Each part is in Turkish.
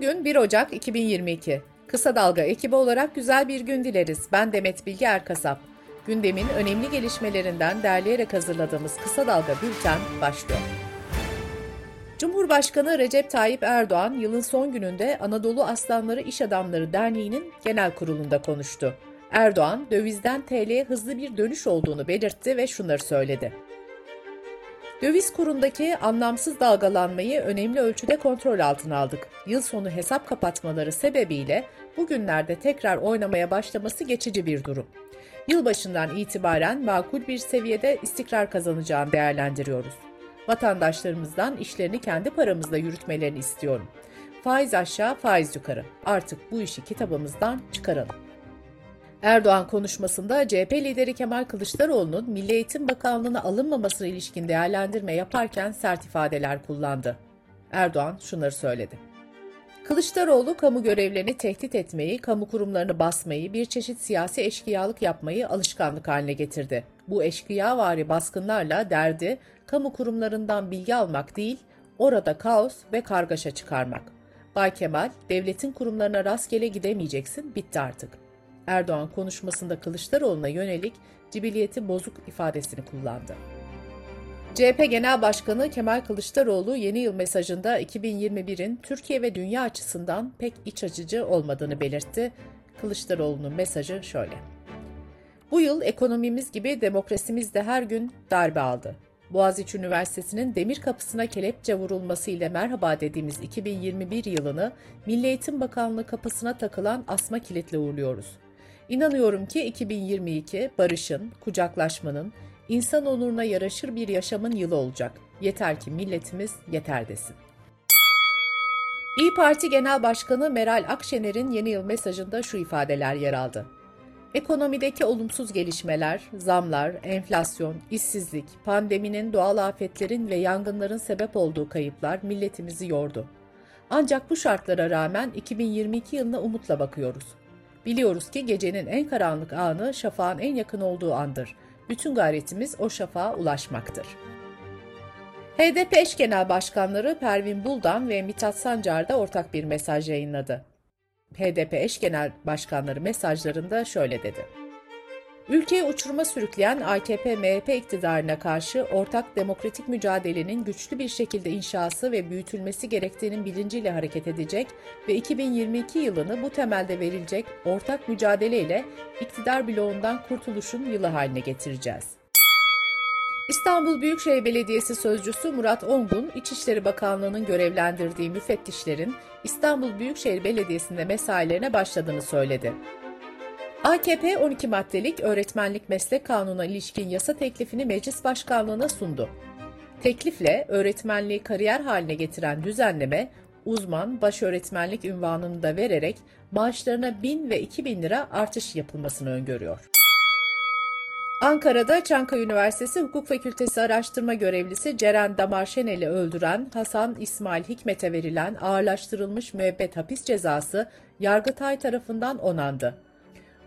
Bugün 1 Ocak 2022. Kısa Dalga ekibi olarak güzel bir gün dileriz. Ben Demet Bilge Erkasap. Gündemin önemli gelişmelerinden derleyerek hazırladığımız Kısa Dalga Bülten başlıyor. Cumhurbaşkanı Recep Tayyip Erdoğan yılın son gününde Anadolu Aslanları İş Adamları Derneği'nin genel kurulunda konuştu. Erdoğan, dövizden TL'ye hızlı bir dönüş olduğunu belirtti ve şunları söyledi. Döviz kurundaki anlamsız dalgalanmayı önemli ölçüde kontrol altına aldık. Yıl sonu hesap kapatmaları sebebiyle bugünlerde tekrar oynamaya başlaması geçici bir durum. Yılbaşından itibaren makul bir seviyede istikrar kazanacağını değerlendiriyoruz. Vatandaşlarımızdan işlerini kendi paramızla yürütmelerini istiyorum. Faiz aşağı, faiz yukarı. Artık bu işi kitabımızdan çıkaralım. Erdoğan konuşmasında CHP lideri Kemal Kılıçdaroğlu'nun Milli Eğitim Bakanlığı'na alınmamasına ilişkin değerlendirme yaparken sert ifadeler kullandı. Erdoğan şunları söyledi. Kılıçdaroğlu kamu görevlerini tehdit etmeyi, kamu kurumlarını basmayı, bir çeşit siyasi eşkıyalık yapmayı alışkanlık haline getirdi. Bu eşkıyavari baskınlarla derdi kamu kurumlarından bilgi almak değil, orada kaos ve kargaşa çıkarmak. Bay Kemal, devletin kurumlarına rastgele gidemeyeceksin, bitti artık. Erdoğan konuşmasında Kılıçdaroğlu'na yönelik cibiliyeti bozuk ifadesini kullandı. CHP Genel Başkanı Kemal Kılıçdaroğlu yeni yıl mesajında 2021'in Türkiye ve dünya açısından pek iç açıcı olmadığını belirtti. Kılıçdaroğlu'nun mesajı şöyle. Bu yıl ekonomimiz gibi demokrasimiz de her gün darbe aldı. Boğaziçi Üniversitesi'nin demir kapısına kelepçe vurulmasıyla merhaba dediğimiz 2021 yılını Milli Eğitim Bakanlığı kapısına takılan asma kilitle uğurluyoruz. İnanıyorum ki 2022 barışın, kucaklaşmanın, insan onuruna yaraşır bir yaşamın yılı olacak. Yeter ki milletimiz yeter desin. İyi Parti Genel Başkanı Meral Akşener'in yeni yıl mesajında şu ifadeler yer aldı. Ekonomideki olumsuz gelişmeler, zamlar, enflasyon, işsizlik, pandeminin, doğal afetlerin ve yangınların sebep olduğu kayıplar milletimizi yordu. Ancak bu şartlara rağmen 2022 yılına umutla bakıyoruz. Biliyoruz ki gecenin en karanlık anı şafağın en yakın olduğu andır. Bütün gayretimiz o şafağa ulaşmaktır. HDP eş genel başkanları Pervin Buldan ve Mithat Sancar da ortak bir mesaj yayınladı. HDP eş genel başkanları mesajlarında şöyle dedi. Ülkeyi uçuruma sürükleyen AKP-MHP iktidarına karşı ortak demokratik mücadelenin güçlü bir şekilde inşası ve büyütülmesi gerektiğinin bilinciyle hareket edecek ve 2022 yılını bu temelde verilecek ortak mücadeleyle iktidar bloğundan kurtuluşun yılı haline getireceğiz. İstanbul Büyükşehir Belediyesi Sözcüsü Murat Ongun, İçişleri Bakanlığı'nın görevlendirdiği müfettişlerin İstanbul Büyükşehir Belediyesi'nde mesailerine başladığını söyledi. AKP 12 maddelik öğretmenlik meslek kanununa ilişkin yasa teklifini meclis başkanlığına sundu. Teklifle öğretmenliği kariyer haline getiren düzenleme, uzman baş öğretmenlik ünvanını da vererek maaşlarına 1000 ve 2000 lira artış yapılmasını öngörüyor. Ankara'da Çankaya Üniversitesi Hukuk Fakültesi araştırma görevlisi Ceren Damarşenel'i öldüren Hasan İsmail Hikmet'e verilen ağırlaştırılmış müebbet hapis cezası Yargıtay tarafından onandı.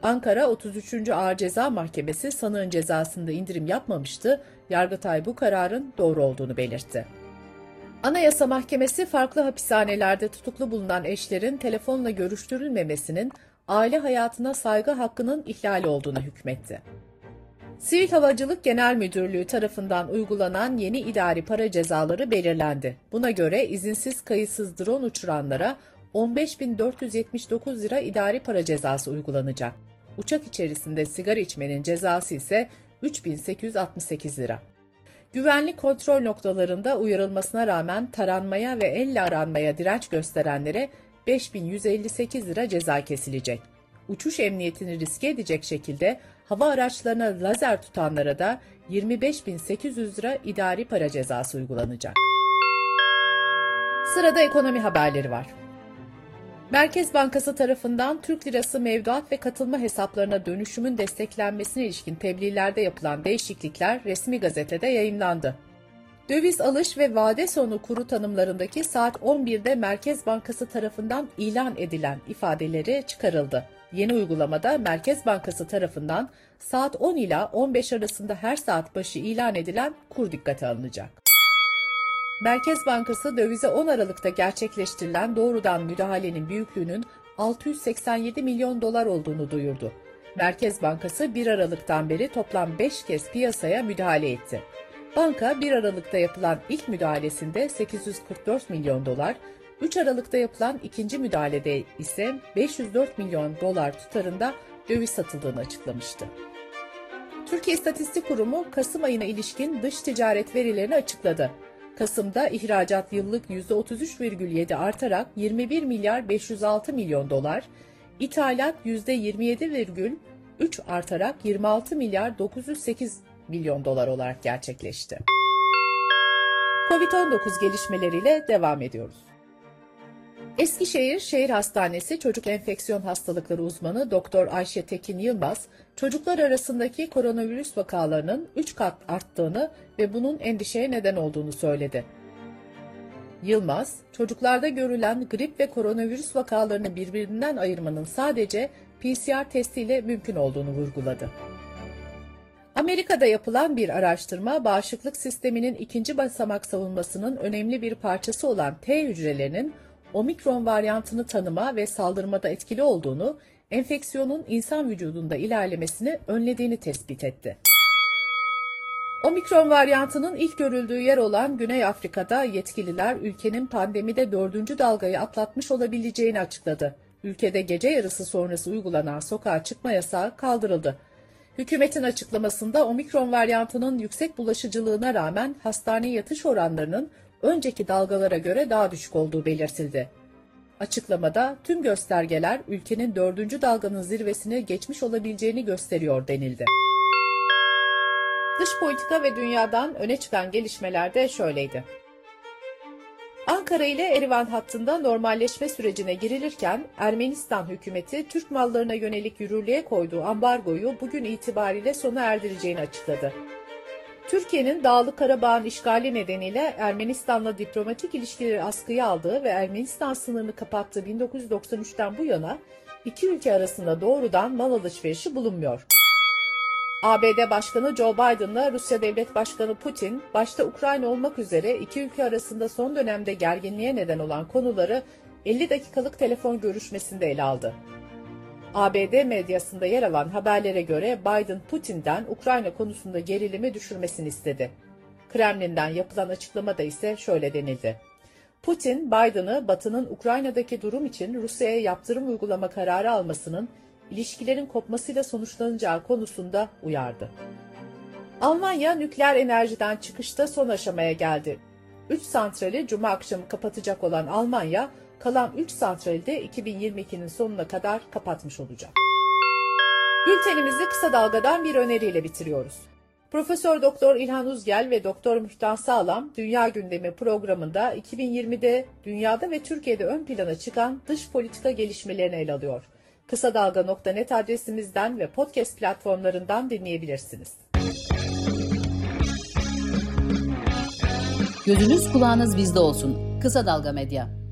Ankara 33. Ağır Ceza Mahkemesi sanığın cezasında indirim yapmamıştı. Yargıtay bu kararın doğru olduğunu belirtti. Anayasa Mahkemesi farklı hapishanelerde tutuklu bulunan eşlerin telefonla görüştürülmemesinin aile hayatına saygı hakkının ihlali olduğunu hükmetti. Sivil Havacılık Genel Müdürlüğü tarafından uygulanan yeni idari para cezaları belirlendi. Buna göre izinsiz kayıtsız drone uçuranlara 15.479 lira idari para cezası uygulanacak. Uçak içerisinde sigara içmenin cezası ise 3868 lira. Güvenlik kontrol noktalarında uyarılmasına rağmen taranmaya ve elle aranmaya direnç gösterenlere 5158 lira ceza kesilecek. Uçuş emniyetini riske edecek şekilde hava araçlarına lazer tutanlara da 25.800 lira idari para cezası uygulanacak. Sırada ekonomi haberleri var. Merkez Bankası tarafından Türk Lirası mevduat ve katılma hesaplarına dönüşümün desteklenmesine ilişkin tebliğlerde yapılan değişiklikler resmi gazetede yayınlandı. Döviz alış ve vade sonu kuru tanımlarındaki saat 11'de Merkez Bankası tarafından ilan edilen ifadeleri çıkarıldı. Yeni uygulamada Merkez Bankası tarafından saat 10 ila 15 arasında her saat başı ilan edilen kur dikkate alınacak. Merkez Bankası dövize 10 Aralık'ta gerçekleştirilen doğrudan müdahalenin büyüklüğünün 687 milyon dolar olduğunu duyurdu. Merkez Bankası 1 Aralık'tan beri toplam 5 kez piyasaya müdahale etti. Banka 1 Aralık'ta yapılan ilk müdahalesinde 844 milyon dolar, 3 Aralık'ta yapılan ikinci müdahalede ise 504 milyon dolar tutarında döviz satıldığını açıklamıştı. Türkiye İstatistik Kurumu Kasım ayına ilişkin dış ticaret verilerini açıkladı. Kasım'da ihracat yıllık %33,7 artarak 21 milyar 506 milyon dolar, ithalat %27,3 artarak 26 milyar 908 milyon dolar olarak gerçekleşti. Covid-19 gelişmeleriyle devam ediyoruz. Eskişehir Şehir Hastanesi Çocuk Enfeksiyon Hastalıkları uzmanı Doktor Ayşe Tekin Yılmaz, çocuklar arasındaki koronavirüs vakalarının 3 kat arttığını ve bunun endişeye neden olduğunu söyledi. Yılmaz, çocuklarda görülen grip ve koronavirüs vakalarını birbirinden ayırmanın sadece PCR testiyle mümkün olduğunu vurguladı. Amerika'da yapılan bir araştırma, bağışıklık sisteminin ikinci basamak savunmasının önemli bir parçası olan T hücrelerinin omikron varyantını tanıma ve saldırmada etkili olduğunu, enfeksiyonun insan vücudunda ilerlemesini önlediğini tespit etti. Omikron varyantının ilk görüldüğü yer olan Güney Afrika'da yetkililer ülkenin pandemide dördüncü dalgayı atlatmış olabileceğini açıkladı. Ülkede gece yarısı sonrası uygulanan sokağa çıkma yasağı kaldırıldı. Hükümetin açıklamasında omikron varyantının yüksek bulaşıcılığına rağmen hastane yatış oranlarının önceki dalgalara göre daha düşük olduğu belirtildi. Açıklamada tüm göstergeler ülkenin dördüncü dalganın zirvesini geçmiş olabileceğini gösteriyor denildi. Dış politika ve dünyadan öne çıkan gelişmeler de şöyleydi. Ankara ile Erivan hattında normalleşme sürecine girilirken Ermenistan hükümeti Türk mallarına yönelik yürürlüğe koyduğu ambargoyu bugün itibariyle sona erdireceğini açıkladı. Türkiye'nin Dağlık Karabağ'ın işgali nedeniyle Ermenistan'la diplomatik ilişkileri askıya aldığı ve Ermenistan sınırını kapattığı 1993'ten bu yana iki ülke arasında doğrudan mal alışverişi bulunmuyor. ABD Başkanı Joe Biden'la Rusya Devlet Başkanı Putin, başta Ukrayna olmak üzere iki ülke arasında son dönemde gerginliğe neden olan konuları 50 dakikalık telefon görüşmesinde ele aldı. ABD medyasında yer alan haberlere göre Biden Putin'den Ukrayna konusunda gerilimi düşürmesini istedi. Kremlin'den yapılan açıklamada ise şöyle denildi. Putin, Biden'ı Batı'nın Ukrayna'daki durum için Rusya'ya yaptırım uygulama kararı almasının ilişkilerin kopmasıyla sonuçlanacağı konusunda uyardı. Almanya nükleer enerjiden çıkışta son aşamaya geldi. 3 santrali cuma akşamı kapatacak olan Almanya, kalan 3 santrali de 2022'nin sonuna kadar kapatmış olacak. Bültenimizi kısa dalgadan bir öneriyle bitiriyoruz. Profesör Doktor İlhan Uzgel ve Doktor Mühtan Sağlam Dünya Gündemi programında 2020'de dünyada ve Türkiye'de ön plana çıkan dış politika gelişmelerini ele alıyor. Kısa Dalga.net adresimizden ve podcast platformlarından dinleyebilirsiniz. Gözünüz kulağınız bizde olsun. Kısa Dalga Medya.